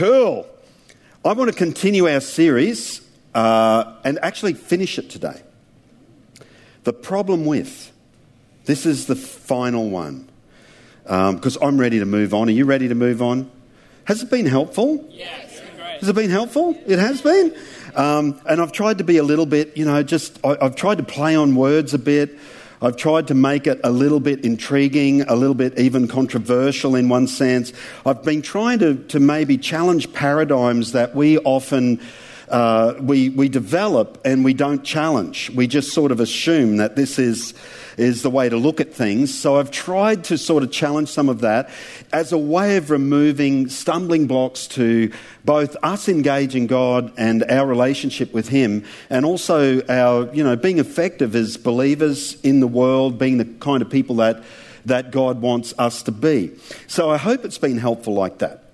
Cool. I want to continue our series uh, and actually finish it today. The problem with. This is the final one. Because um, I'm ready to move on. Are you ready to move on? Has it been helpful? Yes. Has it been helpful? It has been. Um, and I've tried to be a little bit, you know, just, I, I've tried to play on words a bit. I've tried to make it a little bit intriguing, a little bit even controversial in one sense. I've been trying to, to maybe challenge paradigms that we often uh, we, we develop and we don't challenge. We just sort of assume that this is, is the way to look at things. So I've tried to sort of challenge some of that as a way of removing stumbling blocks to both us engaging God and our relationship with Him, and also our, you know, being effective as believers in the world, being the kind of people that, that God wants us to be. So I hope it's been helpful like that.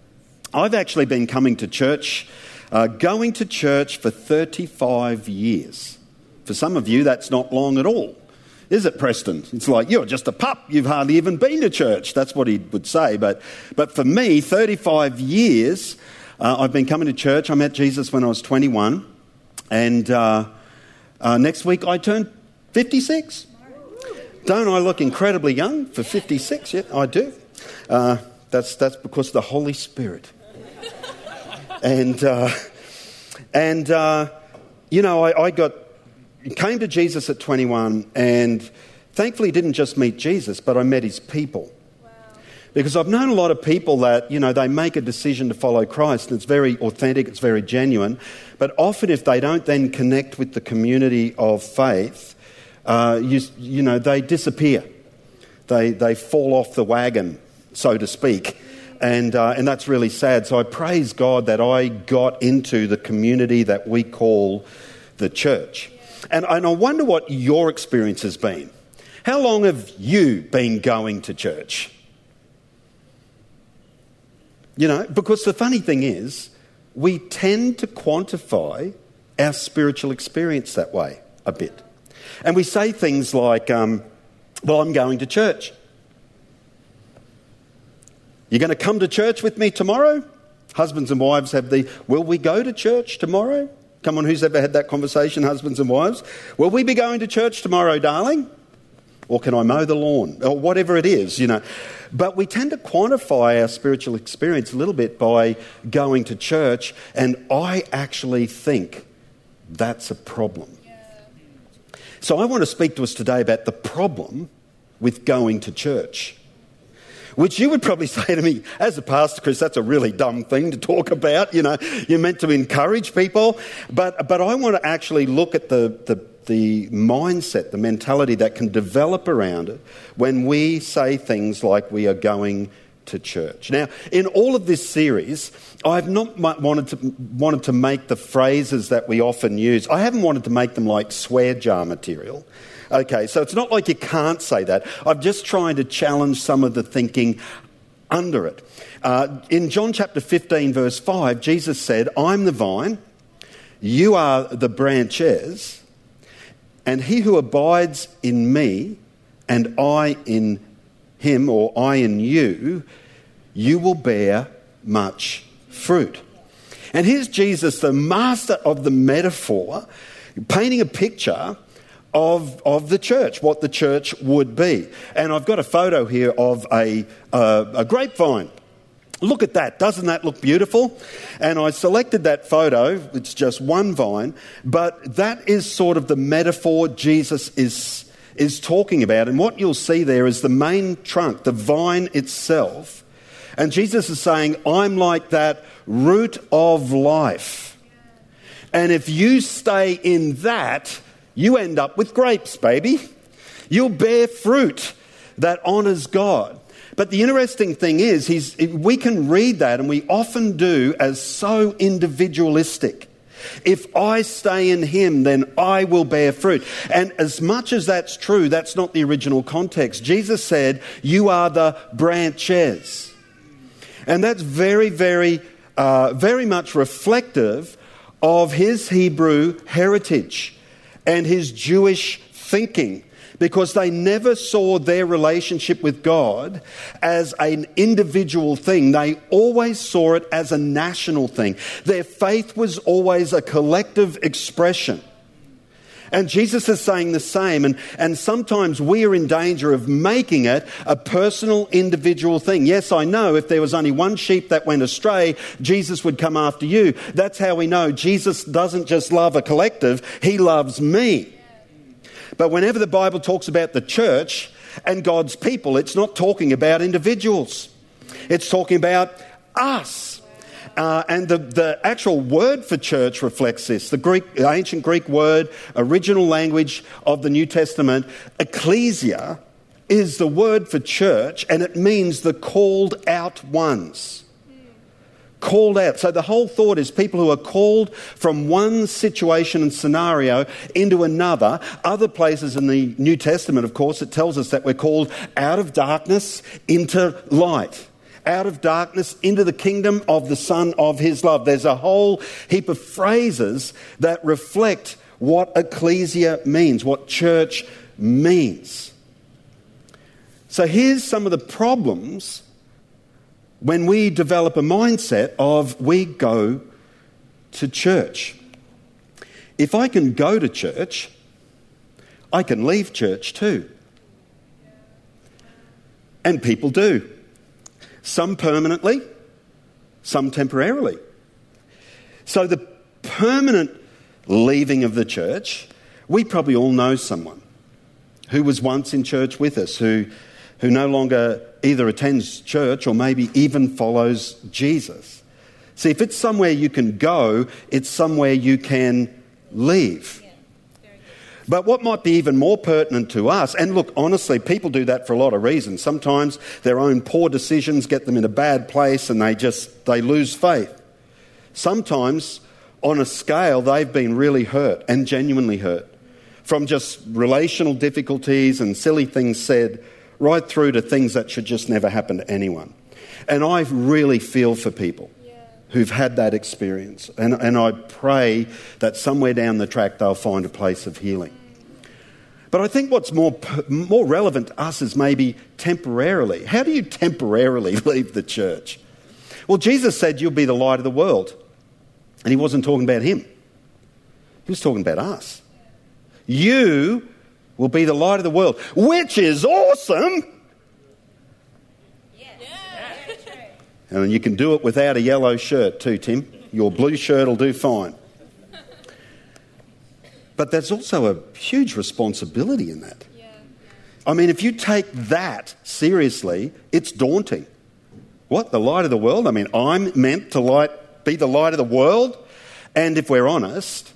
I've actually been coming to church uh, going to church for 35 years. For some of you, that's not long at all. Is it, Preston? It's like, you're just a pup. You've hardly even been to church. That's what he would say. But, but for me, 35 years, uh, I've been coming to church. I met Jesus when I was 21. And uh, uh next week, I turn 56. Don't I look incredibly young for 56? Yeah, I do. Uh, that's, that's because the Holy Spirit and, uh, and uh, you know, I, I got, came to Jesus at 21 and thankfully didn't just meet Jesus, but I met his people. Because I've known a lot of people that, you know, they make a decision to follow Christ and it's very authentic, it's very genuine. But often, if they don't then connect with the community of faith, uh, you, you know, they disappear. They, they fall off the wagon, so to speak and, uh, and that's really sad. So I praise God that I got into the community that we call the church. And, and I wonder what your experience has been. How long have you been going to church? You know, because the funny thing is, we tend to quantify our spiritual experience that way a bit. And we say things like, um, well, I'm going to church. You're going to come to church with me tomorrow? Husbands and wives have the, will we go to church tomorrow? Come on, who's ever had that conversation, husbands and wives? Will we be going to church tomorrow, darling? Or can I mow the lawn? Or whatever it is, you know. But we tend to quantify our spiritual experience a little bit by going to church, and I actually think that's a problem. So I want to speak to us today about the problem with going to church which you would probably say to me, as a pastor, Chris, that's a really dumb thing to talk about. You know, you're meant to encourage people. But, but I want to actually look at the, the, the mindset, the mentality that can develop around it when we say things like we are going to church. Now, in all of this series, I've not wanted to, wanted to make the phrases that we often use, I haven't wanted to make them like swear jar material. Okay, so it's not like you can't say that. I'm just trying to challenge some of the thinking under it. Uh, in John chapter 15, verse 5, Jesus said, I'm the vine, you are the branches, and he who abides in me and I in him, or I in you, you will bear much fruit. And here's Jesus, the master of the metaphor, painting a picture of, of the church, what the church would be. And I've got a photo here of a, uh, a grapevine. Look at that. Doesn't that look beautiful? And I selected that photo. It's just one vine, but that is sort of the metaphor Jesus is, is talking about. And what you'll see there is the main trunk, the vine itself. And Jesus is saying, I'm like that root of life. And if you stay in that, you end up with grapes, baby. You'll bear fruit that honors God. But the interesting thing is, he's, we can read that, and we often do, as so individualistic. If I stay in him, then I will bear fruit. And as much as that's true, that's not the original context. Jesus said, You are the branches. And that's very, very, uh, very much reflective of his Hebrew heritage and his Jewish thinking. because they never saw their relationship with God as an individual thing. They always saw it as a national thing. Their faith was always a collective expression. And Jesus is saying the same. And, and sometimes we are in danger of making it a personal, individual thing. Yes, I know if there was only one sheep that went astray, Jesus would come after you. That's how we know Jesus doesn't just love a collective, he loves me. But whenever the Bible talks about the church and God's people, it's not talking about individuals, it's talking about us. Uh, and the, the actual word for church reflects this. The Greek, the ancient Greek word, original language of the New Testament, ecclesia, is the word for church, and it means the called out ones called out. So the whole thought is people who are called from one situation and scenario into another. Other places in the New Testament, of course, it tells us that we're called out of darkness into light. Out of darkness into the kingdom of the Son of His love. There's a whole heap of phrases that reflect what ecclesia means, what church means. So here's some of the problems when we develop a mindset of we go to church. If I can go to church, I can leave church too. And people do. Some permanently, some temporarily. So the permanent leaving of the church, we probably all know someone who was once in church with us, who, who no longer either attends church or maybe even follows Jesus. See, if it's somewhere you can go, it's somewhere you can leave. But what might be even more pertinent to us, and look, honestly, people do that for a lot of reasons. Sometimes their own poor decisions get them in a bad place and they just they lose faith. Sometimes on a scale they've been really hurt and genuinely hurt from just relational difficulties and silly things said right through to things that should just never happen to anyone. And I really feel for people who've had that experience. And, and I pray that somewhere down the track they'll find a place of healing. But I think what's more, more relevant to us is maybe temporarily. How do you temporarily leave the church? Well, Jesus said, You'll be the light of the world. And he wasn't talking about him, he was talking about us. You will be the light of the world, which is awesome. And you can do it without a yellow shirt too, Tim. Your blue shirt will do fine. But there's also a huge responsibility in that. I mean, if you take that seriously, it's daunting. What? The light of the world? I mean, I'm meant to light, be the light of the world? And if we're honest,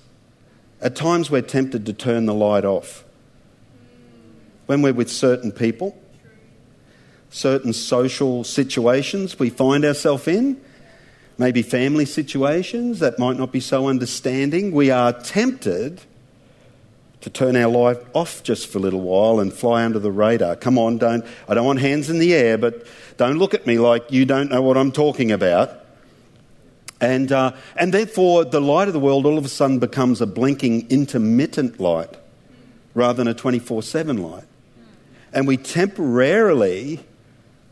at times we're tempted to turn the light off when we're with certain people, certain social situations we find ourselves in, maybe family situations that might not be so understanding, we are tempted to turn our life off just for a little while and fly under the radar. Come on, don't, I don't want hands in the air, but don't look at me like you don't know what I'm talking about. And, uh, and therefore, the light of the world all of a sudden becomes a blinking, intermittent light rather than a 24 7 light and we temporarily,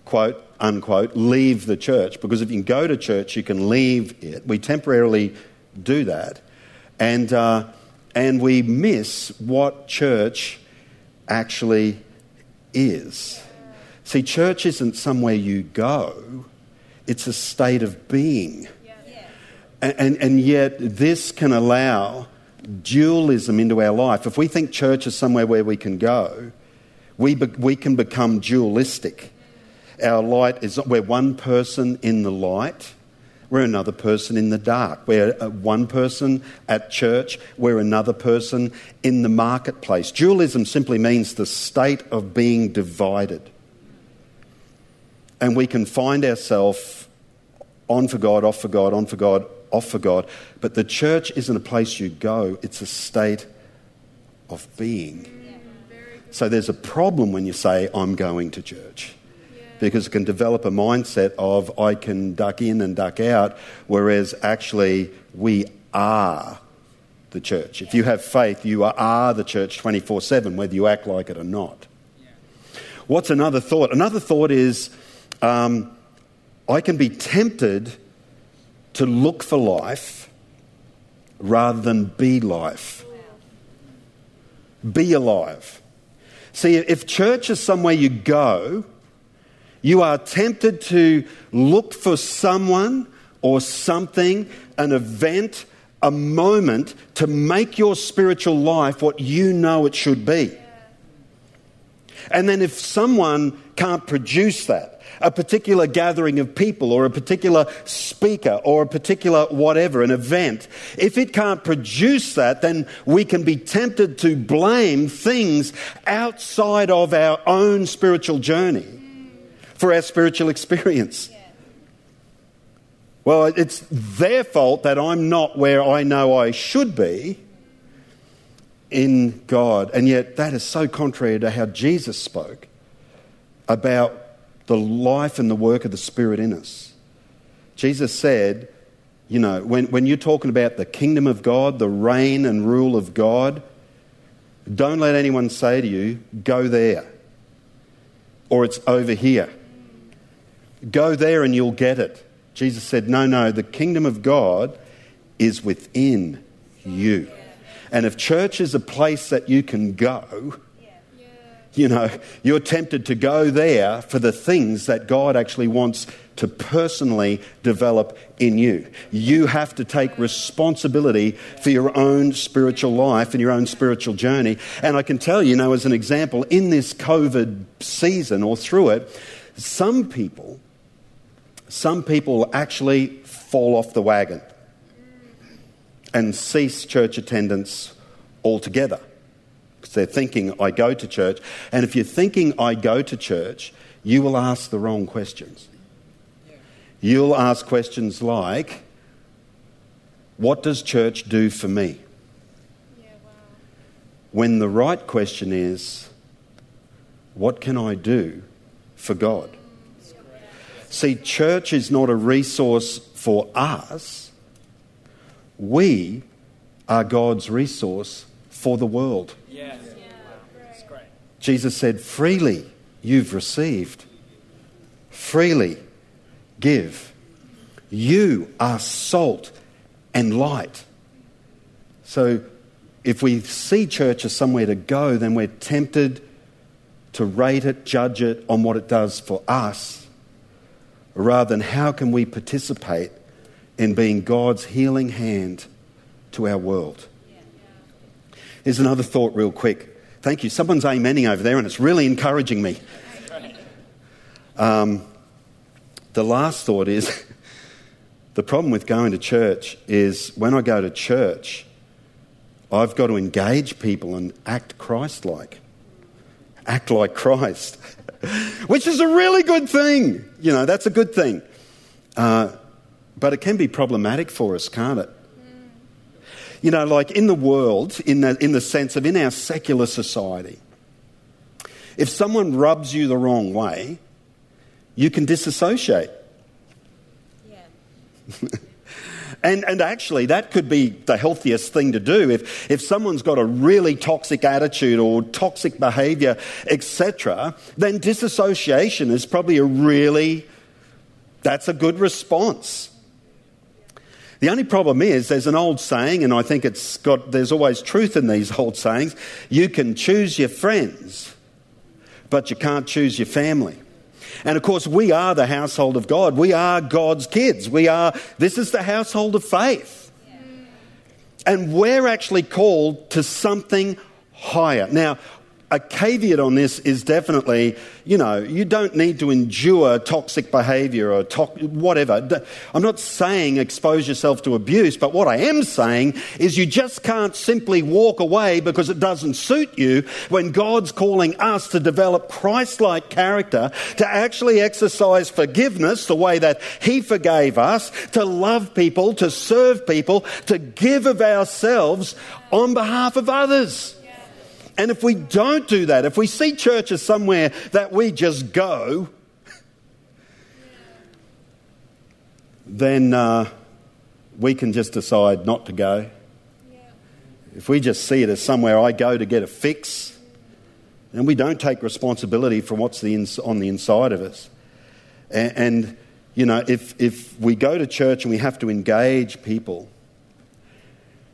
quote, unquote, leave the church. Because if you can go to church, you can leave it. We temporarily do that. And, uh, and we miss what church actually is. See, church isn't somewhere you go, it's a state of being. And, and, and yet, this can allow dualism into our life. If we think church is somewhere where we can go, we, be, we can become dualistic. Our light is, we're one person in the light, we're another person in the dark. We're uh, one person at church, we're another person in the marketplace. Dualism simply means the state of being divided. And we can find ourselves on for God, off for God, on for God, off for God. But the church isn't a place you go, it's a state of being. So there's a problem when you say, I'm going to church. Because it can develop a mindset of, I can duck in and duck out, whereas actually we are the church. If you have faith, you are the church 24 7, whether you act like it or not. What's another thought? Another thought is um, I can be tempted to look for life rather than be life. Be alive. See, if church is somewhere you go, you are tempted to look for someone or something, an event, a moment to make your spiritual life what you know it should be. And then if someone can't produce that, a particular gathering of people or a particular speaker or a particular whatever, an event, if it can't produce that, then we can be tempted to blame things outside of our own spiritual journey for our spiritual experience. Well, it's their fault that I'm not where I know I should be in God. And yet, that is so contrary to how Jesus spoke about the life and the work of the Spirit in us. Jesus said, you know, when, when you're talking about the kingdom of God, the reign and rule of God, don't let anyone say to you, go there, or it's over here. Go there and you'll get it. Jesus said, no, no, the kingdom of God is within you. And if church is a place that you can go, you know, you're tempted to go there for the things that God actually wants to personally develop in you. You have to take responsibility for your own spiritual life and your own spiritual journey. And I can tell you, you know, as an example, in this COVID season or through it, some people, some people actually fall off the wagon and cease church attendance altogether. Because they're thinking, I go to church. And if you're thinking, I go to church, you will ask the wrong questions. You'll ask questions like, What does church do for me? When the right question is, What can I do for God? See, church is not a resource for us. We are God's resource for the world. Yeah. Jesus said, freely you've received, freely give. You are salt and light. So if we see church as somewhere to go, then we're tempted to rate it, judge it on what it does for us, rather than how can we participate in being God's healing hand to our world. Here's another thought, real quick. Thank you. Someone's amening over there, and it's really encouraging me. Um, the last thought is the problem with going to church is when I go to church, I've got to engage people and act Christ like. Act like Christ, which is a really good thing. You know, that's a good thing. Uh, but it can be problematic for us, can't it? You know, like in the world, in the, in the sense of in our secular society, if someone rubs you the wrong way, you can disassociate. Yeah. and, and actually, that could be the healthiest thing to do. If, if someone's got a really toxic attitude or toxic behavior, etc., then disassociation is probably a really, that's a good response. The only problem is there's an old saying, and I think it's got, there's always truth in these old sayings you can choose your friends, but you can't choose your family. And of course, we are the household of God. We are God's kids. We are, this is the household of faith. And we're actually called to something higher. Now, a caveat on this is definitely, you know, you don't need to endure toxic behavior or to- whatever. I'm not saying expose yourself to abuse, but what I am saying is you just can't simply walk away because it doesn't suit you when God's calling us to develop Christ like character, to actually exercise forgiveness the way that He forgave us, to love people, to serve people, to give of ourselves on behalf of others. And if we don't do that, if we see church as somewhere that we just go, then uh, we can just decide not to go. if we just see it as somewhere I go to get a fix, and we don't take responsibility for what's the ins- on the inside of us. And, and, you know, if, if we go to church and we have to engage people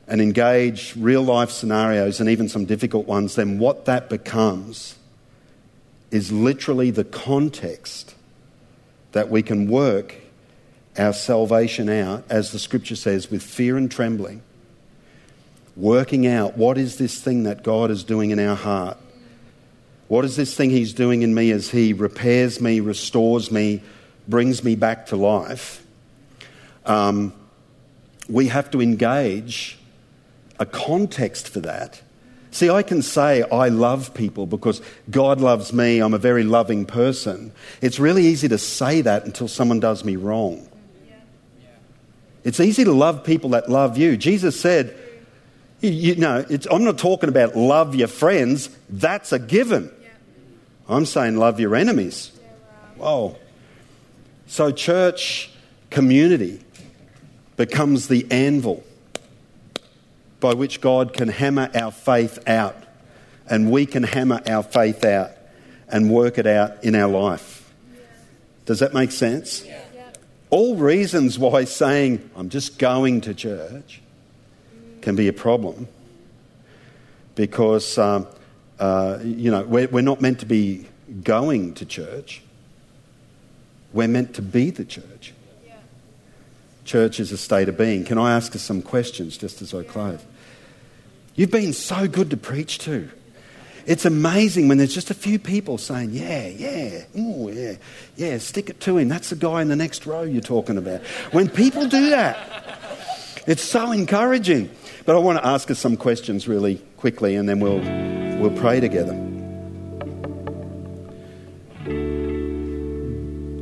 and engage real life scenarios and even some difficult ones, then what that becomes is literally the context that we can work our salvation out, as the scripture says, with fear and trembling, working out what is this thing that God is doing in our heart. What is this thing He's doing in me as He repairs me, restores me, brings me back to life? Um, we have to engage a context for that. See, I can say I love people because God loves me, I'm a very loving person. It's really easy to say that until someone does me wrong. It's easy to love people that love you. Jesus said, you, know, I'm not talking about love your friends, that's a given. I'm saying love your enemies. Whoa. So, church community becomes the anvil by which God can hammer our faith out, and we can hammer our faith out and work it out in our life. Does that make sense? Yeah. All reasons why saying, I'm just going to church, can be a problem because, um, uh, you know, we're, we're not meant to be going to church, we're meant to be the church. Church is a state of being. Can I ask us some questions just as I close? You've been so good to preach to. It's amazing when there's just a few people saying, Yeah, yeah, oh, yeah, yeah, stick it to him. That's the guy in the next row you're talking about. When people do that, it's so encouraging. But I want to ask us some questions really quickly and then we'll, we'll pray together.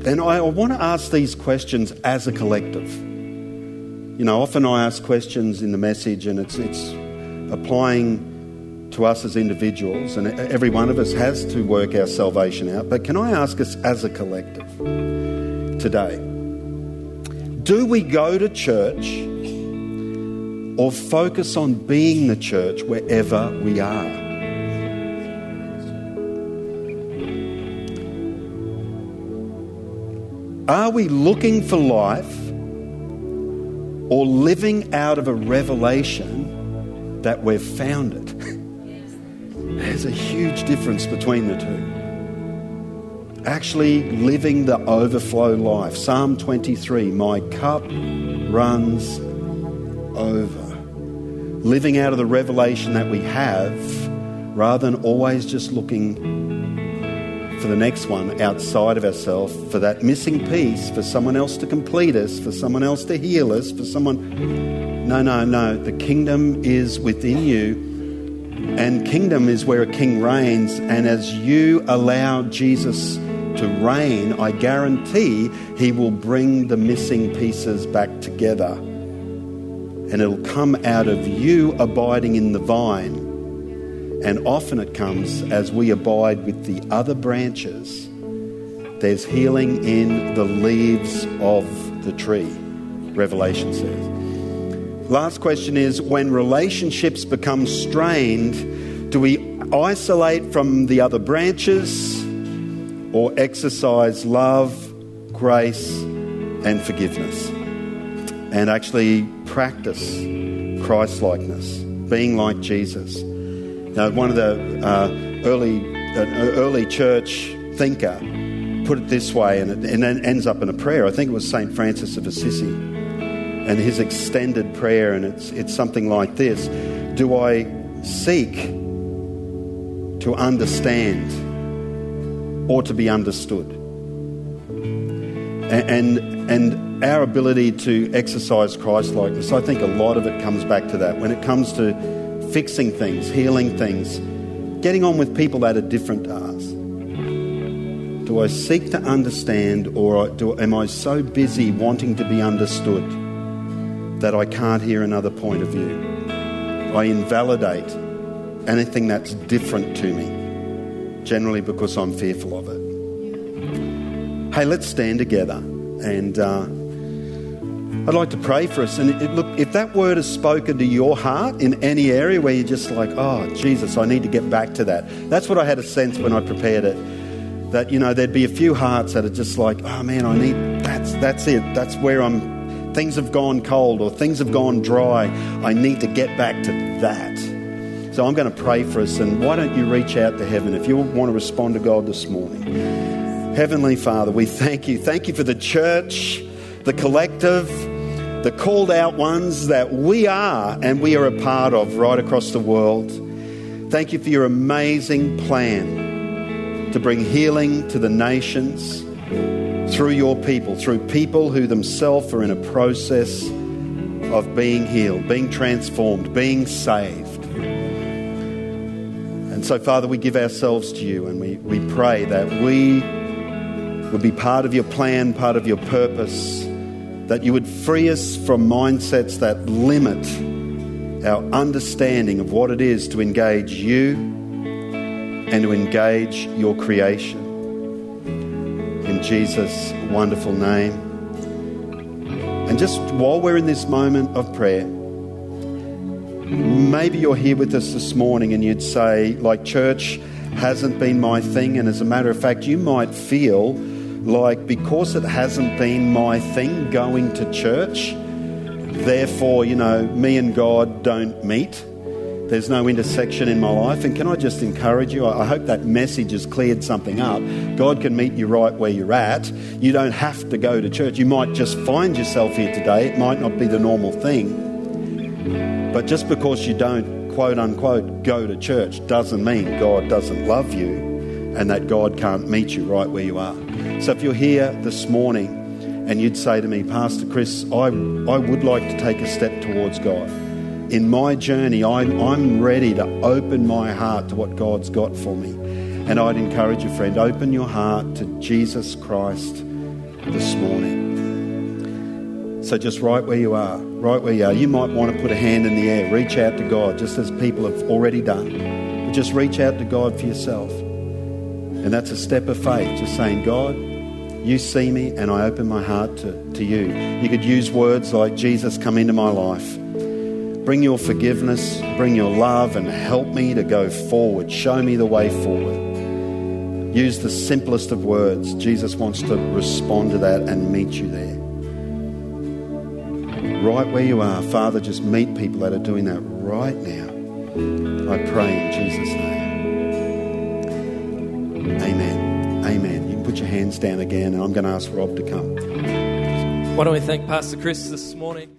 And I want to ask these questions as a collective. You know, often I ask questions in the message and it's, it's applying to us as individuals, and every one of us has to work our salvation out. But can I ask us as a collective today? Do we go to church or focus on being the church wherever we are? Are we looking for life or living out of a revelation that we've found it. There's a huge difference between the two. Actually, living the overflow life. Psalm 23 My cup runs over. Living out of the revelation that we have rather than always just looking for the next one outside of ourselves, for that missing piece, for someone else to complete us, for someone else to heal us, for someone no, no, no. The kingdom is within you, and kingdom is where a king reigns. And as you allow Jesus to reign, I guarantee he will bring the missing pieces back together. And it'll come out of you abiding in the vine. And often it comes as we abide with the other branches. There's healing in the leaves of the tree, Revelation says. Last question is when relationships become strained, do we isolate from the other branches or exercise love, grace, and forgiveness? And actually practice Christ likeness, being like Jesus. Now, one of the uh, early, uh, early church thinker put it this way, and it, and it ends up in a prayer. I think it was St. Francis of Assisi and his extended prayer, and it's, it's something like this Do I seek to understand or to be understood? And, and, and our ability to exercise Christ likeness, I think a lot of it comes back to that. When it comes to fixing things, healing things, getting on with people that are different to us. Do I seek to understand, or do, am I so busy wanting to be understood? that I can't hear another point of view. I invalidate anything that's different to me, generally because I'm fearful of it. Hey, let's stand together and uh, I'd like to pray for us. And it, look, if that word is spoken to your heart in any area where you're just like, oh, Jesus, I need to get back to that. That's what I had a sense when I prepared it. That, you know, there'd be a few hearts that are just like, oh man, I need, that's, that's it. That's where I'm, things have gone cold or things have gone dry. I need to get back to that. So I'm going to pray for us. And why don't you reach out to heaven if you want to respond to God this morning? Heavenly Father, we thank you. Thank you for the church, the collective the called out ones that we are and we are a part of right across the world. Thank you for your amazing plan to bring healing to the nations through your people, through people who themselves are in a process of being healed, being transformed, being saved. And so, Father, we give ourselves to you and we, we pray that we would be part of your plan, part of your purpose that you would free us from mindsets that limit our understanding of what it is to engage you and to engage your creation. In Jesus' wonderful name. And just while we're in this moment of prayer, maybe you're here with us this morning and you'd say, like, church hasn't been my thing. And as a matter of fact, you might feel like because it hasn't been my thing going to church, therefore, you know, me and God don't meet. There's no intersection in my life. And can I just encourage you? I hope that message has cleared something up. God can meet you right where you're at. You don't have to go to church. You might just find yourself here today. It might not be the normal thing. But just because you don't, quote unquote, go to church doesn't mean God doesn't love you and that God can't meet you right where you are. So if you're here this morning and you'd say to me, Pastor Chris, I, I would like to take a step towards God. In my journey, I'm, I'm ready to open my heart to what God's got for me. And I'd encourage you, friend, open your heart to Jesus Christ this morning. So just right where you are, right where you are, you might want to put a hand in the air, reach out to God, just as people have already done. But just reach out to God for yourself. And that's a step of faith, just saying, God, you see me and I open my heart to, to you. You could use words like, Jesus, come into my life. Bring your forgiveness, bring your love, and help me to go forward. Show me the way forward. Use the simplest of words. Jesus wants to respond to that and meet you there. Right where you are, Father, just meet people that are doing that right now. I pray in Jesus' name. Down again, and I'm going to ask Rob to come. Why don't we thank Pastor Chris this morning?